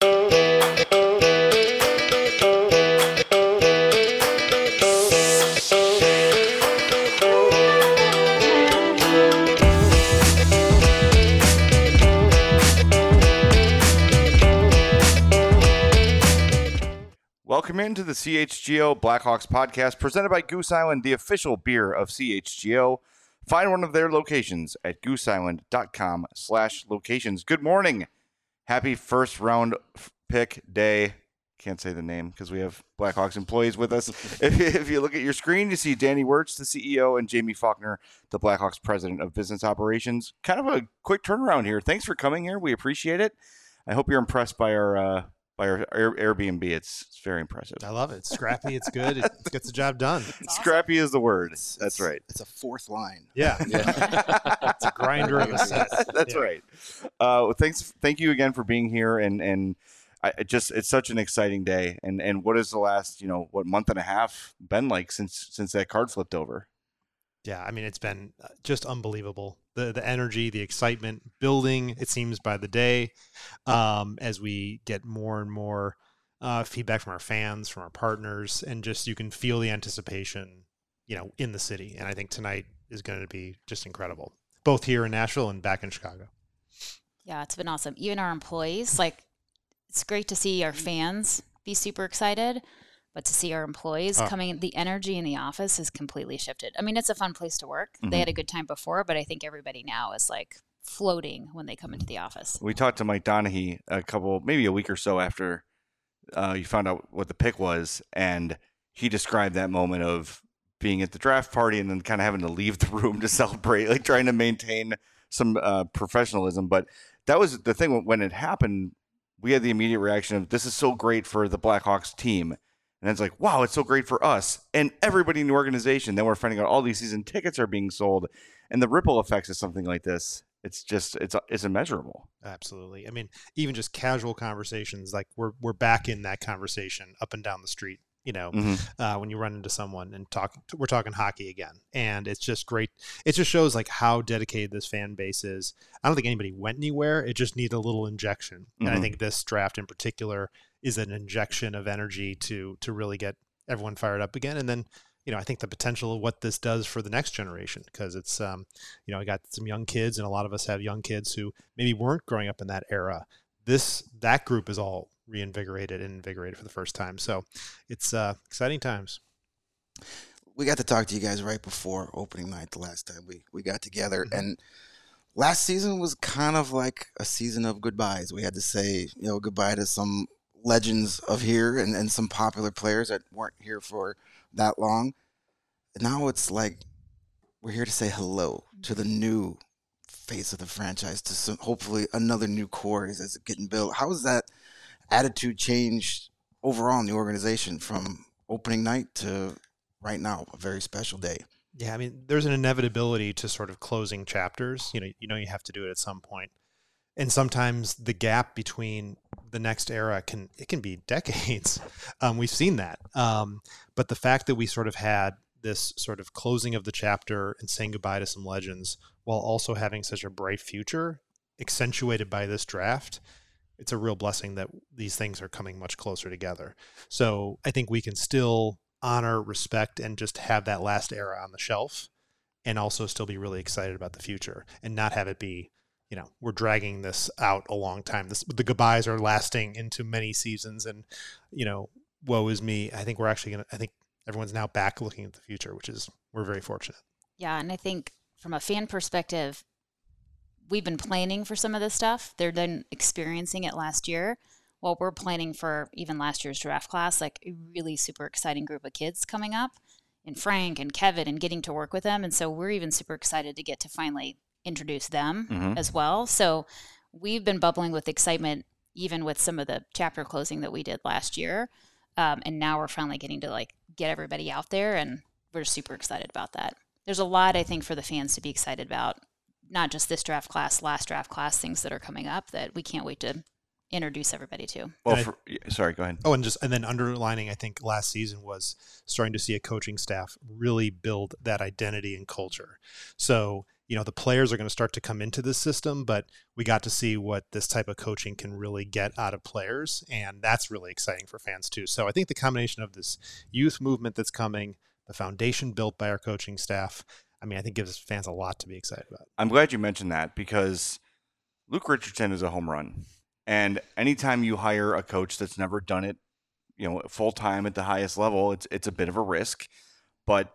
Welcome into the CHGO Blackhawks podcast presented by Goose Island, the official beer of CHGO. Find one of their locations at gooseisland.com slash locations. Good morning. Happy first round pick day. Can't say the name because we have Blackhawks employees with us. if, if you look at your screen, you see Danny Wirtz, the CEO, and Jaime Faulkner, the Blackhawks president of business operations. Kind of a quick turnaround here. Thanks for coming here. We appreciate it. I hope you're impressed by our uh, by our Air- Airbnb. It's, it's very impressive. I love it. It's scrappy. It's good. It gets the job done. Scrappy is the word. That's It's- right. It's a fourth line. Yeah. it's a grinder of a set. That's Yeah. right. Uh, well, thanks. Thank you again for being here, and and I it just it's such an exciting day. And and what is the last you know what month and a half been like since since that card flipped over? Yeah, I mean it's been uh, just unbelievable. The the energy, the excitement building. It seems by the day, um, as we get more and more uh, feedback from our fans, from our partners, and just you can feel the anticipation, you know, in the city. And I think tonight is going to be just incredible, both here in Nashville and back in Chicago. Yeah, it's been awesome. Even our employees, like, it's great to see our fans be super excited, but to see our employees Oh. coming, the energy in the office has completely shifted. I mean, it's a fun place to work. Mhm. They had a good time before, but I think everybody now is like floating when they come into the office. We talked to Mike Donahue a couple, maybe a week or so after uh, you found out what the pick was, and he described that moment of being at the draft party and then kind of having to leave the room to celebrate, like trying to maintain some uh, professionalism. But that was the thing when it happened. We had the immediate reaction of this is so great for the Blackhawks team. And it's like, wow, it's so great for us and everybody in the organization. Then we're finding out all these season tickets are being sold, and the ripple effects of something like this. It's just it's it's immeasurable. Absolutely. I mean, even just casual conversations, like we're we're back in that conversation up and down the street. You know, Mhm. uh, when you run into someone and talk, we're talking hockey again, and it's just great. It just shows like how dedicated this fan base is. I don't think anybody went anywhere. It just needed a little injection, and I Mhm. think this draft in particular is an injection of energy to to really get everyone fired up again, and then. You know, I think the potential of what this does for the next generation, because it's, um, you know, I got some young kids, and a lot of us have young kids who maybe weren't growing up in that era. This that group is all reinvigorated and invigorated for the first time. So it's uh, exciting times. We got to talk to you guys right before opening night the last time we, we got together. Mhm. And last season was kind of like a season of goodbyes. We had to say, you know, goodbye to some legends of here and, and some popular players that weren't here for that long. Now it's like we're here to say hello to the new face of the franchise, to some, hopefully another new core as it's getting built. How is that attitude changed overall in the organization from opening night to right now, a very special day? Yeah, I mean, there's an inevitability to sort of closing chapters. You know, you know, you have to do it at some point. and sometimes the gap between the next era can it can be decades. Um, we've seen that, um, but the fact that we sort of had this sort of closing of the chapter and saying goodbye to some legends while also having such a bright future, accentuated by this draft, it's a real blessing that these things are coming much closer together. So I think we can still honor, respect, and just have that last era on the shelf, and also still be really excited about the future, and not have it be, you know, we're dragging this out a long time. This the goodbyes are lasting into many seasons, and you know, woe is me. I think we're actually gonna. I think everyone's now back looking at the future, which is we're very fortunate. Yeah, and I think from a fan perspective, we've been planning for some of this stuff. They're then experiencing it last year. While we're planning for even last year's draft class, like a really super exciting group of kids coming up, and Frank and Kevin, and getting to work with them. And so we're even super excited to get to finally introduce them Mhm. as well. So we've been bubbling with excitement even with some of the chapter closing that we did last year. Um, and now we're finally getting to like get everybody out there, and we're super excited about that. There's a lot I think for the fans to be excited about, not just this draft class, last draft class, things that are coming up that we can't wait to introduce everybody to. Well, I- for, sorry, go ahead. Oh, and just and then underlining, I think last season was starting to see a coaching staff really build that identity and culture. So you know the players are going to start to come into this system, but we got to see what this type of coaching can really get out of players, and that's really exciting for fans too. So I think the combination of this youth movement that's coming, the foundation built by our coaching staff, I mean, I think gives fans a lot to be excited about. I'm glad you mentioned that because Luke Richardson is a home run. And anytime you hire a coach that's never done it, you know, full time at the highest level, it's it's a bit of a risk. But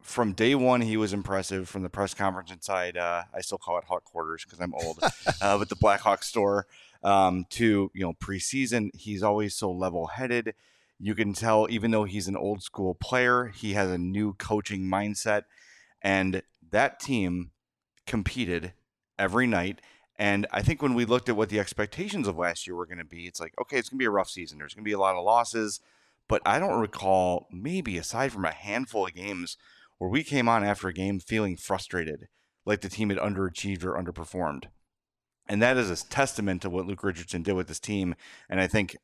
from day one, he was impressive. From the press conference inside, uh, I still call it Hawk Quarters because I'm old, uh, but the Blackhawk store um, to you know preseason, he's always so level headed. You can tell, even though he's an old school player, he has a new coaching mindset, and that team competed every night. And I think when we looked at what the expectations of last year were going to be, it's like, okay, it's going to be a rough season. There's going to be a lot of losses. But I don't recall, maybe aside from a handful of games, where we came on after a game feeling frustrated, like the team had underachieved or underperformed. And that is a testament to what Luke Richardson did with this team. And I think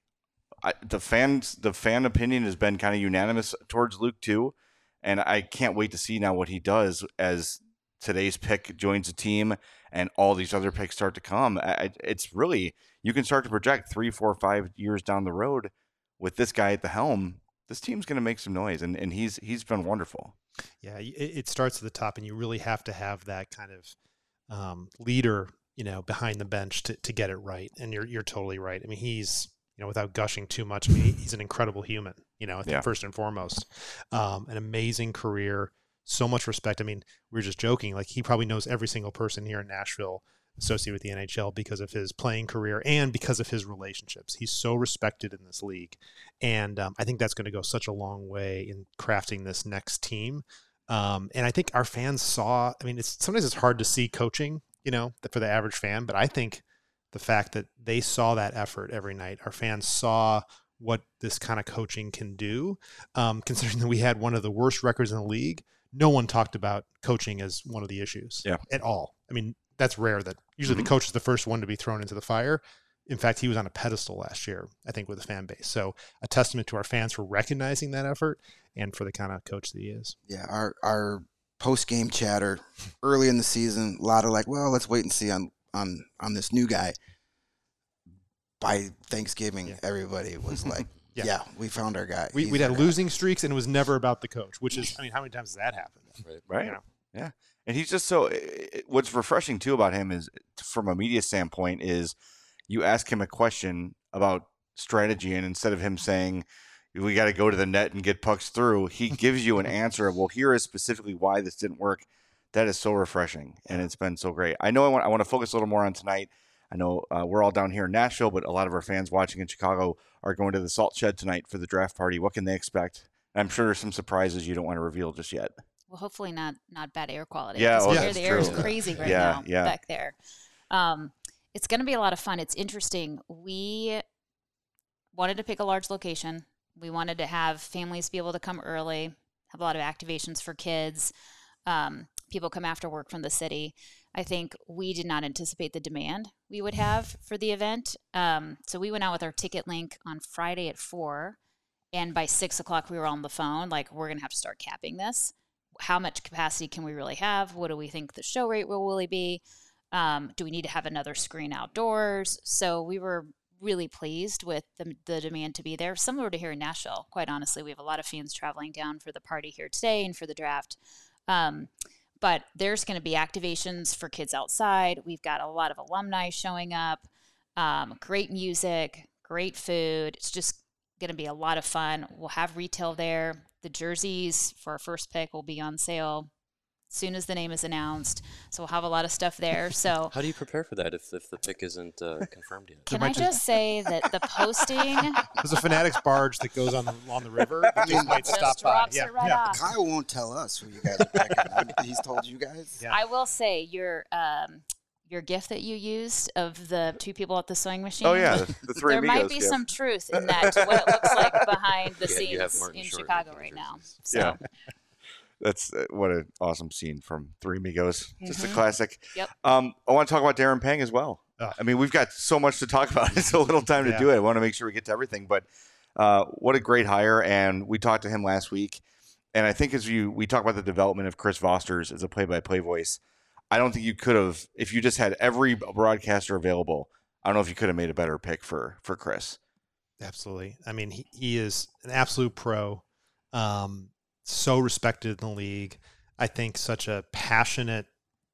I, the fans, the fan opinion has been kind of unanimous towards Luke too. And I can't wait to see now what he does as today's pick joins the team and all these other picks start to come. I, it's really you can start to project three, four, five years down the road with this guy at the helm. This team's going to make some noise, and, and he's he's been wonderful. Yeah, it, it starts at the top, and you really have to have that kind of um, leader, you know, behind the bench to, to get it right. And you're you're totally right. I mean, he's you know, without gushing too much, I mean, he's an incredible human. You know, Yeah. first and foremost, um, an amazing career, so much respect. I mean, we were just joking, like he probably knows every single person here in Nashville associated with the NHL because of his playing career and because of his relationships. He's so respected in this league, and um, I think that's going to go such a long way in crafting this next team. Um, and I think our fans saw. I mean, it's sometimes it's hard to see coaching, you know, for the average fan. But I think the fact that they saw that effort every night, our fans saw what this kind of coaching can do. Um, considering that we had one of the worst records in the league, no one talked about coaching as one of the issues Yeah. at all. I mean, that's rare. That usually Mhm. the coach is the first one to be thrown into the fire. In fact, he was on a pedestal last year, I think, with the fan base. So a testament to our fans for recognizing that effort and for the kind of coach that he is. Yeah, our our post game chatter early in the season, a lot of like, well, let's wait and see on on on this new guy. By Thanksgiving, Yeah. everybody was like, Yeah. yeah. we found our guy. we, we'd our had guy." Uh, losing streaks, and it was never about the coach. Which is, I mean, how many times has that happened? Right. You know? Yeah. And he's just so. i- i- What's refreshing too about him is, from a media standpoint, is you ask him a question about strategy, and instead of him saying, "We got to go to the net and get pucks through," he gives you an answer of, "Well, here is specifically why this didn't work." That is so refreshing, and it's been so great. I know I want I want to focus a little more on tonight. I know uh, we're all down here in Nashville, but a lot of our fans watching in Chicago are going to the Salt Shed tonight for the draft party. What can they expect? I'm sure there's some surprises you don't want to reveal just yet. Well, hopefully not not bad air quality. Yeah, because oh, here that's the air is crazy right Yeah, now yeah. back there. Um, it's going to be a lot of fun. It's interesting. We wanted to pick a large location. We wanted to have families be able to come early, have a lot of activations for kids. Um, people come after work from the city. I think we did not anticipate the demand we would have for the event. Um, so we went out with our ticket link on Friday at four, and by six o'clock we were on the phone. Like we're gonna have to start capping this. How much capacity can we really have? What do we think the show rate will really be? Um, do we need to have another screen outdoors? So we were really pleased with the, the demand to be there. Similar to here in Nashville, quite honestly, we have a lot of fans traveling down for the party here today and for the draft. Um, but there's going to be activations for kids outside. We've got a lot of alumni showing up. Um, great music, great food. It's just going to be a lot of fun. We'll have retail there. The jerseys for our first pick will be on sale soon as the name is announced. So we'll have a lot of stuff there. So How do you prepare for that if, if the pick isn't uh, confirmed yet? can I just- just say that the posting There's a Fanatics barge that goes on the on the river. That just might just stop by. drops Yeah, right yeah. off. Kyle won't tell us who you guys are picking. He's told you guys. Yeah. I will say your um, your gift that you used of the two people at the sewing machine. Oh yeah, the, the three there might be gift. some truth in that to what it looks like behind the Yeah, scenes in Short Chicago right now. So Yeah. That's uh, what an awesome scene from Three Amigos. Just a Mhm. classic. Yep. Um, I want to talk about Darren Pang as well. Ugh. I mean, we've got so much to talk about. It's a little time to Yeah. do it. I want to make sure we get to everything. But uh, what a great hire! And we talked to him last week. And I think as you we talk about the development of Chris Vosters as a play-by-play voice, I don't think you could have if you just had every broadcaster available. I don't know if you could have made a better pick for for Chris. Absolutely. I mean, he, he is an absolute pro. Um, so respected in the league. I think such a passionate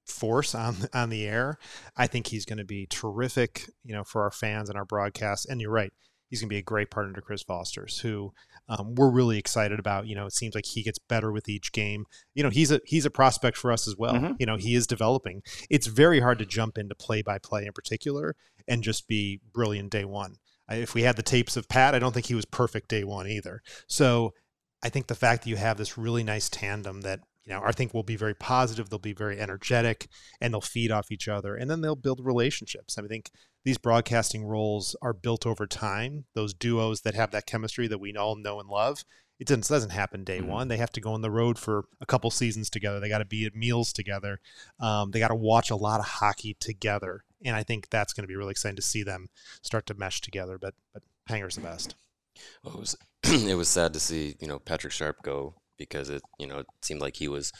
force on on the air. I think he's going to be terrific, you know, for our fans and our broadcasts. And you're right, he's going to be a great partner to Chris Vosters, who um, we're really excited about. You know, it seems like he gets better with each game. You know, he's a he's a prospect for us as well. Mhm. You know, he is developing. It's very hard to jump into play by play in particular and just be brilliant day one. I- If we had the tapes of Pat, I don't think he was perfect day one either. So I think the fact that you have this really nice tandem that you know I think will be very positive. They'll be very energetic, and they'll feed off each other, and then they'll build relationships. I think these broadcasting roles are built over time. Those duos that have that chemistry that we all know and love. It doesn't, doesn't happen day Mhm. one. They have to go on the road for a couple seasons together. They got to be at meals together. Um, they got to watch a lot of hockey together, and I think that's going to be really exciting to see them start to mesh together. But but Panger's the best. Well, it was it was sad to see you know Patrick Sharp go because it you know it seemed like he was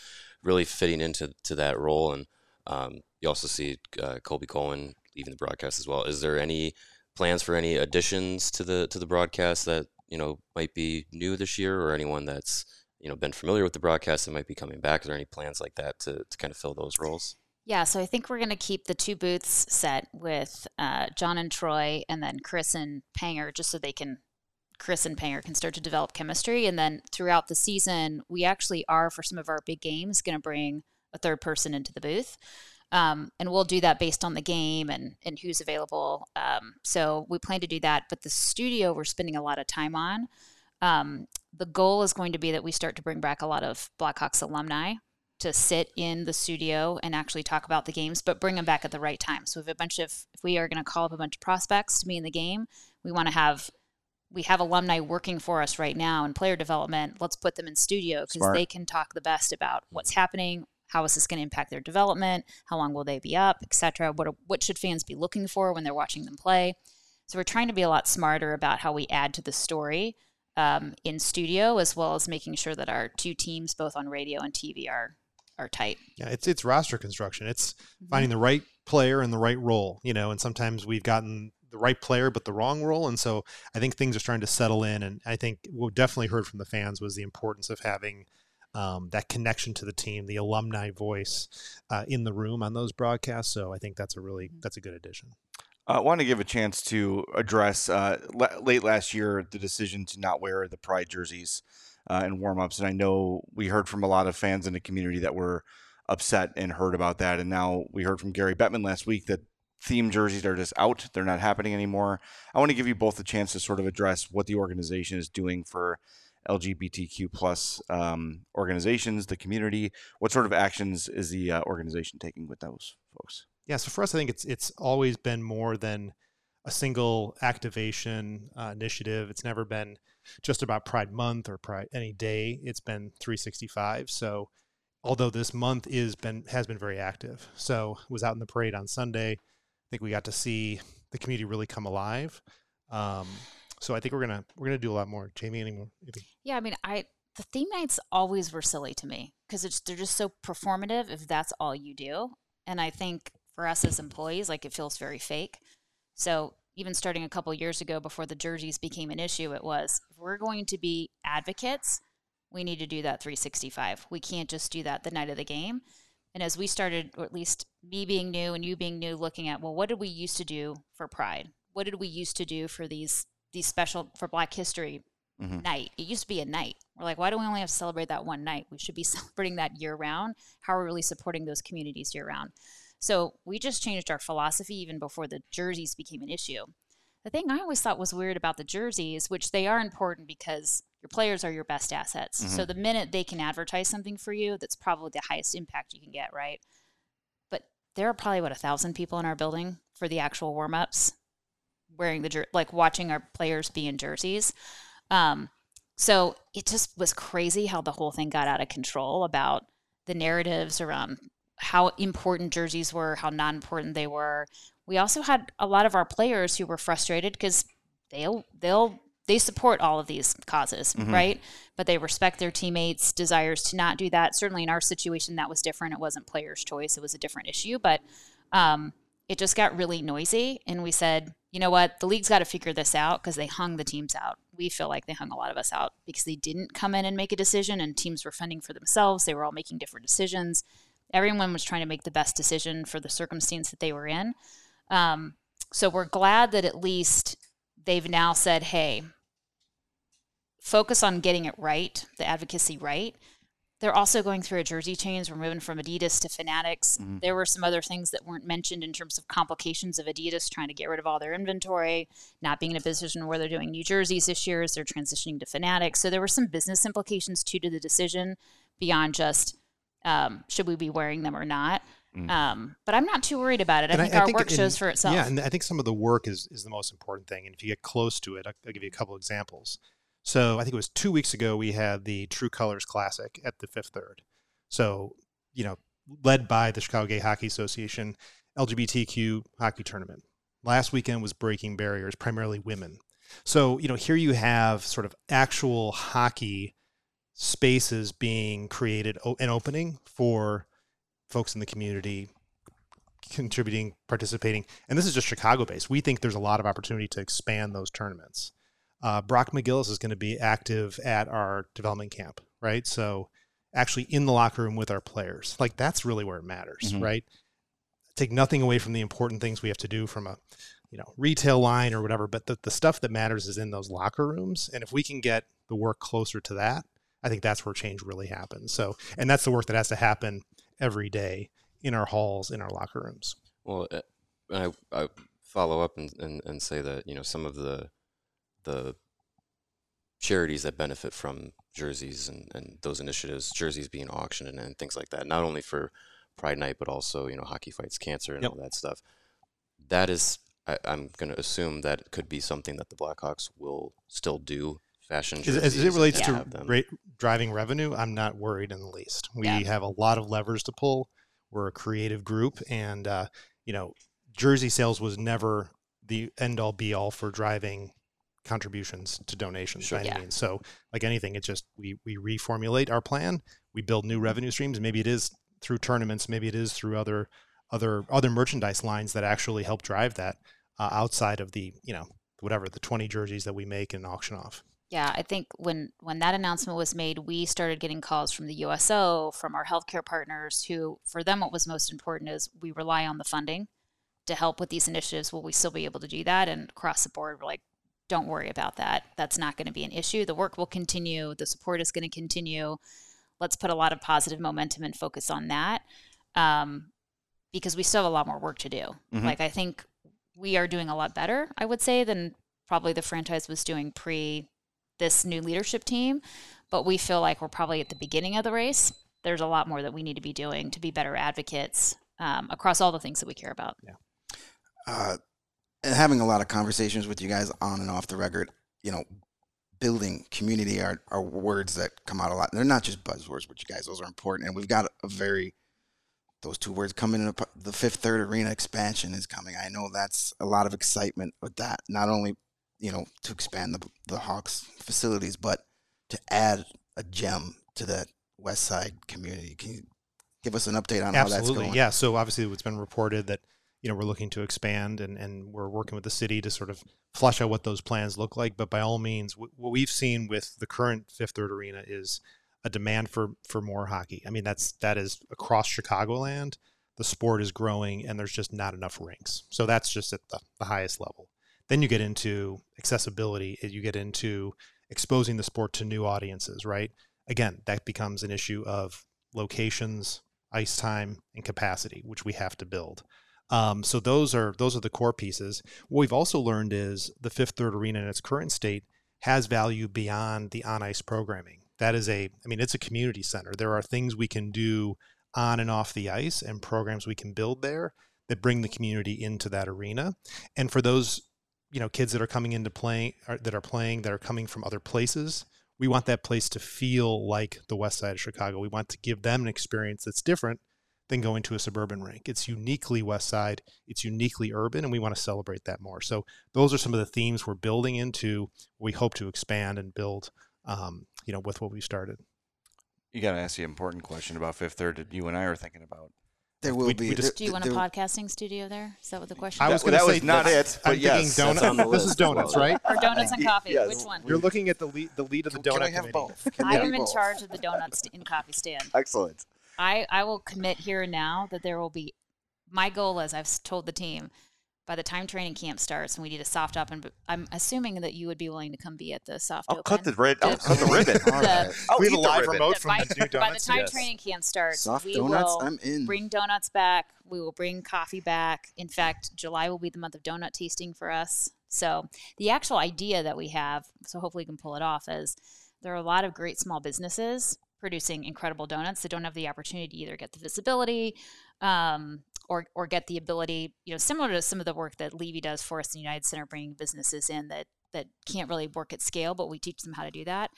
really fitting into to that role, and um, you also see uh, Colby Cohen leaving the broadcast as well. Is there any plans for any additions to the to the broadcast that you know might be new this year, or anyone that's you know been familiar with the broadcast that might be coming back? Is there any plans like that to to kind of fill those roles? Yeah, so I think we're going to keep the two booths set with uh, John and Troy, and then Chris and Panger, just so they can, Chris and Panger can start to develop chemistry. And then throughout the season, we actually are for some of our big games going to bring a third person into the booth, um, and we'll do that based on the game and and who's available. Um, so we plan to do that. But the studio we're spending a lot of time on. Um, the goal is going to be that we start to bring back a lot of Blackhawks alumni to sit in the studio and actually talk about the games, but bring them back at the right time. So if a bunch of if we are going to call up a bunch of prospects to be in the game, we want to have we have alumni working for us right now in player development. Let's put them in studio because they can talk the best about what's happening. How is this going to impact their development? How long will they be up, etc. What what should fans be looking for when they're watching them play? So we're trying to be a lot smarter about how we add to the story um, in studio, as well as making sure that our two teams, both on radio and TV, are are tight. Yeah, it's it's roster construction. It's finding the right player in the right role, you know, and sometimes we've gotten the right player but the wrong role. And so I think things are starting to settle in and I think what we definitely heard from the fans was the importance of having um, that connection to the team, the alumni voice uh, in the room on those broadcasts. So I think that's a really that's a good addition. I want to give a chance to address uh, la- late last year the decision to not wear the pride jerseys uh, in warm-ups, and I know we heard from a lot of fans in the community that were upset and heard about that, and now we heard from Gary Bettman last week that theme jerseys are just out; they're not happening anymore. I want to give you both a chance to sort of address what the organization is doing for LGBTQ plus um, organizations, the community. What sort of actions is the uh, organization taking with those folks? Yeah, so for us, I think it's it's always been more than a single activation uh, initiative. It's never been just about Pride Month or Pride any day. It's been 365. So, although this month is been has been very active, so was out in the parade on Sunday. I think we got to see the community really come alive. Um, so I think we're gonna we're gonna do a lot more. Jaime, any more? Yeah, I mean, I the theme nights always were silly to me because it's they're just so performative if that's all you do, and I think for us as employees, like it feels very fake. So even starting a couple years ago, before the jerseys became an issue, it was if we're going to be advocates, we need to do that 365. We can't just do that the night of the game. And as we started, or at least me being new and you being new, looking at well, what did we used to do for Pride? What did we used to do for these these special for Black History Mhm. night. It used to be a night. We're like, why do we only have to celebrate that one night? We should be celebrating that year round. How are we really supporting those communities year round? So we just changed our philosophy even before the jerseys became an issue. The thing I always thought was weird about the jerseys, which they are important because your players are your best assets. So the minute they can advertise something for you, that's probably the highest impact you can get, right? But there are probably what a thousand people in our building for the actual warm ups, wearing the jer- like watching our players be in jerseys. Um, so it just was crazy how the whole thing got out of control about the narratives around how important jerseys were, how non important they were. We also had a lot of our players who were frustrated because they'll they'll they support all of these causes, Mhm. right? But they respect their teammates' desires to not do that. Certainly in our situation, that was different. It wasn't players' choice; it was a different issue. But um, it just got really noisy, and we said, you know what, the league's got to figure this out because they hung the teams out. We feel like they hung a lot of us out because they didn't come in and make a decision, and teams were funding for themselves. They were all making different decisions. Everyone was trying to make the best decision for the circumstance that they were in. Um, so we're glad that at least they've now said, hey, focus on getting it right, the advocacy right. They're also going through a jersey change. We're moving from Adidas to Fanatics. Mhm. There were some other things that weren't mentioned in terms of complications of Adidas trying to get rid of all their inventory, not being in a position where they're doing new jerseys this year as they're transitioning to Fanatics. So there were some business implications too to the decision beyond just um, should we be wearing them or not. Mm. Um, but I'm not too worried about it. I And think our work in- shows for itself. Yeah, and I think some of the work is is the most important thing. And if you get close to it, I'll, I'll give you a couple examples. So I think it was two weeks ago we had the True Colors Classic at the Fifth Third. So you know, led by the Chicago Gay Hockey Association LGBTQ hockey tournament. Last weekend was breaking barriers, primarily women. So you know, here you have sort of actual hockey spaces being created and opening for folks in the community contributing, participating. And this is just Chicago based. We think there's a lot of opportunity to expand those tournaments. Uh, Brock McGillis is going to be active at our development camp, right? So actually in the locker room with our players. Like that's really where it matters, Mhm. right? Take nothing away from the important things we have to do from a you know retail line or whatever, but the, the stuff that matters is in those locker rooms. And if we can get the work closer to that, I think that's where change really happens. So and that's the work that has to happen every day in our halls, in our locker rooms. Well, uh, I, I follow up and, and, and say that you know some of the the charities that benefit from jerseys and, and those initiatives, jerseys being auctioned and, and things like that, not only for Pride Night but also you know Hockey Fights Cancer and Yep. all that stuff. That is, I, I'm going to assume that could be something that the Blackhawks will still do. Fashion As, as it relates to ra- driving revenue, I'm not worried in the least. We Yeah. have a lot of levers to pull. We're a creative group, and uh, you know, jersey sales was never the end all be all for driving contributions to donations Sure. by any Yeah. means. So, like anything, it's just we we reformulate our plan. We build new revenue streams. Maybe it is through tournaments. Maybe it is through other other other merchandise lines that actually help drive that uh, outside of the you know whatever the 20 jerseys that we make and auction off. Yeah, I think when when that announcement was made, we started getting calls from the USO, from our healthcare partners, who for them what was most important is we rely on the funding to help with these initiatives. Will we still be able to do that? And across the board, we're like, don't worry about that. That's not going to be an issue. The work will continue. The support is going to continue. Let's put a lot of positive momentum and focus on that, um, because we still have a lot more work to do. Mhm. Like I think we are doing a lot better, I would say, than probably the franchise was doing pre this new leadership team, but we feel like we're probably at the beginning of the race. There's a lot more that we need to be doing to be better advocates um, across all the things that we care about. uh, and having a lot of conversations with you guys on and off the record, you know, building community are, are words that come out a lot. And they're not just buzzwords with you guys; those are important. And we've got a very those two words coming in. The fifth third arena expansion is coming. I know that's a lot of excitement with that. Not only you know to expand the the Hawks facilities, but to add a gem to that West Side community. Can you give us an update on how that's Absolutely, going? yeah. So obviously, it's been reported that you know we're looking to expand, and and we're working with the city to sort of flush out what those plans look like. But by all means, wh- what we've seen with the current Fifth Third Arena is a demand for for more hockey. I mean, that's that is across Chicagoland. The sport is growing, and there's just not enough rinks. So that's just at the, the highest level. Then you get into accessibility. You get into exposing the sport to new audiences, right? Again, that becomes an issue of locations, ice time, and capacity, which we have to build. Um, so those are those are the core pieces. What we've also learned is the Fifth Third Arena in its current state has value beyond the on ice programming. That is a, I mean, it's a community center. There are things we can do on and off the ice and programs we can build there that bring the community into that arena. And for those, you know, kids that are coming into playing that are playing that are coming from other places, we want that place to feel like the west side of Chicago. We want to give them an experience that's different than going to a suburban rink. It's uniquely west side, it's uniquely urban, and we want to celebrate that more. So those are some of the themes we're building into. We hope to expand and build, um, you know, with what we started. You got to ask the important question about Fifth Third that you and I are thinking about. There will We- be. we just- Do you want a there- podcasting studio there? Is that what the question I is? was That- going to say was not that's- it, but I'm yes, thinking that's donut. on the this is list donuts, right? Or donuts and coffee? Yes. Which one? You're looking at the lead, the lead of the Can, donut can we have committee. both? I am in both? charge of the donuts and coffee stand. Excellent. I, I will commit here and now that there will be my goal is I've told the team by the time training camp starts and we need a soft open but I'm assuming that you would be willing to come be at the soft I'll open. cut the red. I'll cut the ribbon. All the- right. I'll we have a live ribbon. remote from by, the new by the time yes. training camp starts, Soft we donuts. will I'm in. bring donuts back. We will bring coffee back. In fact, July will be the month of donut tasting for us. So the actual idea that we have, so hopefully we can pull it off, is there are a lot of great small businesses producing incredible donuts that don't have the opportunity to either get the visibility um, or or get the ability, you know, similar to some of the work that Levy does for us in the United Center, bringing businesses in that that can't really work at scale, but we teach them how to do that.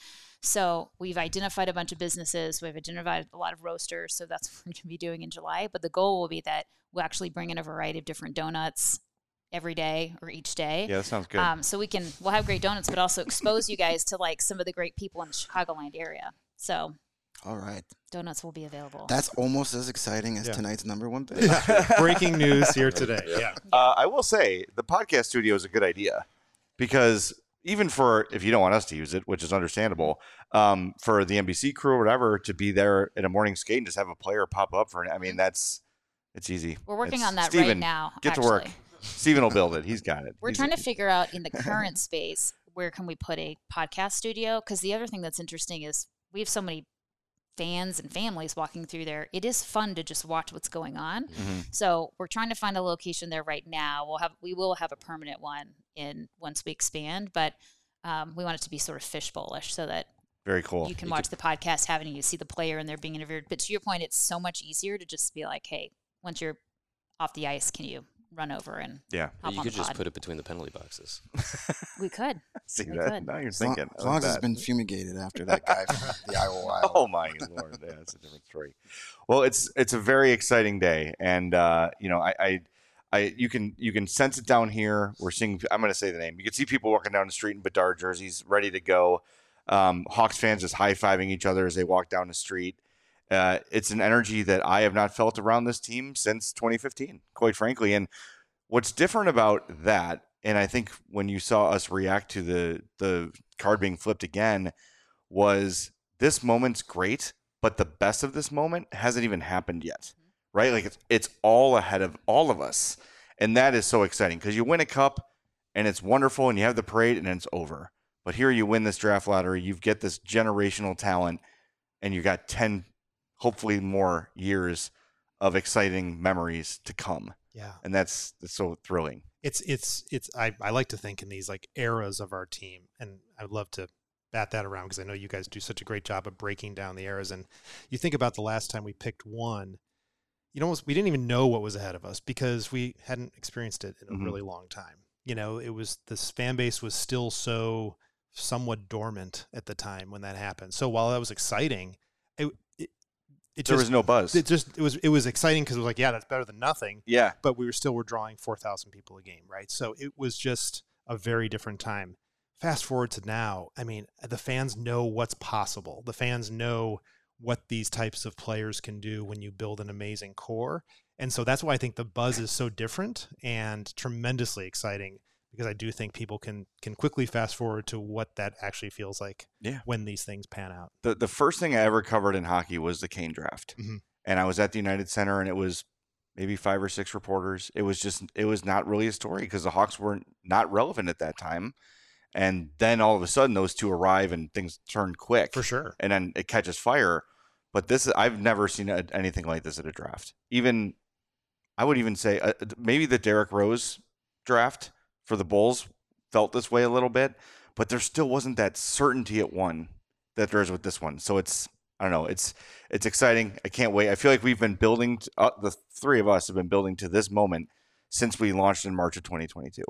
So we've identified a bunch of businesses. We've identified a lot of roasters. So that's what we're going to be doing in July. But the goal will be that we'll actually bring in a variety of different donuts every day or each day. Yeah, that sounds good. Um, so we can we'll have great donuts, but also expose you guys to like some of the great people in the Chicagoland area. So All right. donuts will be available. That's almost as exciting as Yeah. tonight's number one pick. Breaking news here today. Yeah. Uh, I will say the podcast studio is a good idea because even for if you don't want us to use it, which is understandable, um, for the NBC crew or whatever to be there in a morning skate and just have a player pop up for. I mean, that's it's easy. We're working It's- on that right now, Get to work. actually. Steven will build it. He's got it. We're He's- trying to figure out in the current space where can we put a podcast studio because the other thing that's interesting is we have so many fans and families walking through there. It is fun to just watch what's going on. Mhm. So we're trying to find a location there right now. We'll have we will have a permanent one in once we expand, but um, we want it to be sort of fishbowlish so that Very cool. you can watch the podcast having you see the player and they're being interviewed. But to your point, it's so much easier to just be like, hey, once you're off the ice, can you run over and Yeah. hop you on could the just pod? put it between the penalty boxes. we could. See We that? could. Now you're As long, thinking. as, long as it's been fumigated after that guy from the Iowa Wild. Oh my lord, yeah, that's a different story. Well, it's it's a very exciting day, and uh, you know, I, I, I, you can you can sense it down here. We're seeing. I'm going to say the name. You can see people walking down the street in Bedard jerseys, ready to go. Um, Hawks fans just high fiving each other as they walk down the street. Uh, it's an energy that I have not felt around this team since 2015, quite frankly. And what's different about that, and I think when you saw us react to the the card being flipped again, was this moment's great, but the best of this moment hasn't even happened yet, right? Like it's it's all ahead of all of us, and that is so exciting because you win a cup, and it's wonderful, and you have the parade, and it's over. But here you win this draft lottery, you get this generational talent, and you got ten, hopefully more years of exciting memories to come, Yeah. and that's, that's so thrilling. it's it's it's I, I like to think in these like eras of our team and i would love to bat that around because i know you guys do such a great job of breaking down the eras and you think about the last time we picked one you know we didn't even know what was ahead of us because we hadn't experienced it in a Mhm. really long time you know it was this fan base was still so somewhat dormant at the time when that happened so while that was exciting it it, There just was no buzz. it just it was it was exciting because it was like yeah that's better than nothing yeah, but we were still were drawing 4,000 people a game, right? So it was just a very different time. Fast forward to now, I mean, the fans know what's possible. The fans know what these types of players can do when you build an amazing core. And so that's why I think the buzz is so different and tremendously exciting because I do think people can can quickly fast forward to what that actually feels like Yeah. when these things pan out. the the first thing I ever covered in hockey was the Kane draft, Mhm. and I was at the United Center, and it was maybe five or six reporters. It was just it was not really a story because the Hawks weren't not relevant at that time, and then all of a sudden those two arrive and things turn quick For sure. and then it catches fire. But this I've never seen a, anything like this at a draft. Even I would even say uh, maybe the Derrick Rose draft for the Bulls felt this way a little bit, but there still wasn't that certainty at one that there is with this one. So it's I don't know. It's it's exciting. I can't wait. I feel like we've been building. To, uh, the three of us have been building to this moment since we launched in March of 2022,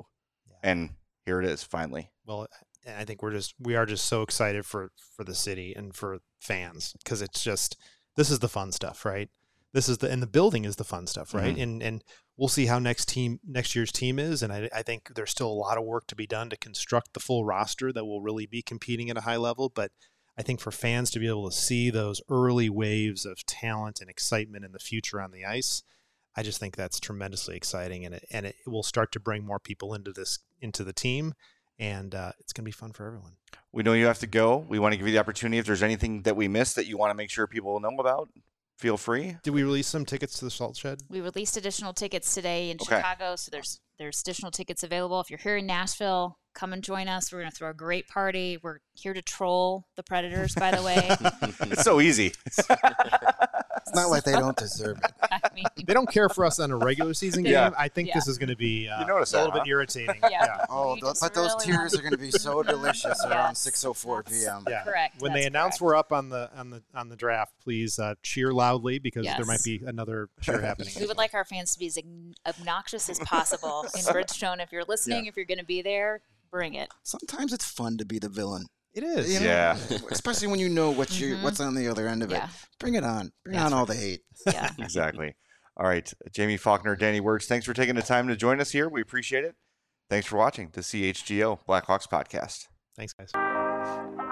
Yeah. and here it is finally. Well, I think we're just we are just so excited for for the city and for fans because it's just this is the fun stuff, right? This is the and the building is the fun stuff, right? And and we'll see how next team next year's team is, and I, I think there's still a lot of work to be done to construct the full roster that will really be competing at a high level, but. I think for fans to be able to see those early waves of talent and excitement in the future on the ice, I just think that's tremendously exciting, and it and it will start to bring more people into this into the team, and uh, it's going to be fun for everyone. We know you have to go. We want to give you the opportunity. If there's anything that we missed that you want to make sure people know about, feel free. Did we release some tickets to the Salt Shed? We released additional tickets today in Okay. Chicago, so there's there's additional tickets available. If you're here in Nashville, come and join us. We're gonna throw a great party. We're here to troll the Predators, by the way. It's so easy. It's not like they don't deserve it. I mean, They don't care for us on a regular season game. Yeah. I think Yeah. this is going to be uh, You noticed a little that, bit irritating. Yeah. Oh, We tho- just but those really tears are going to be so delicious around Yes, 6:04 p.m. Yeah. Correct. When they that's announce correct. we're up on the on the on the draft, please uh, cheer loudly because there might be another cheer happening. We would like our fans to be as obn- obnoxious as possible in Bridgestone. If you're listening, if you're going to be there, bring it. Sometimes it's fun to be the villain. It is. You know? Yeah. Especially when you know what you Mhm. what's on the other end of it. Yeah. Bring it on. Bring That's on all the hate. Yeah. exactly. All right, Jaime Faulkner, Danny Wirtz. Thanks for taking the time to join us here. We appreciate it. Thanks for watching the CHGO Blackhawks podcast. Thanks, guys.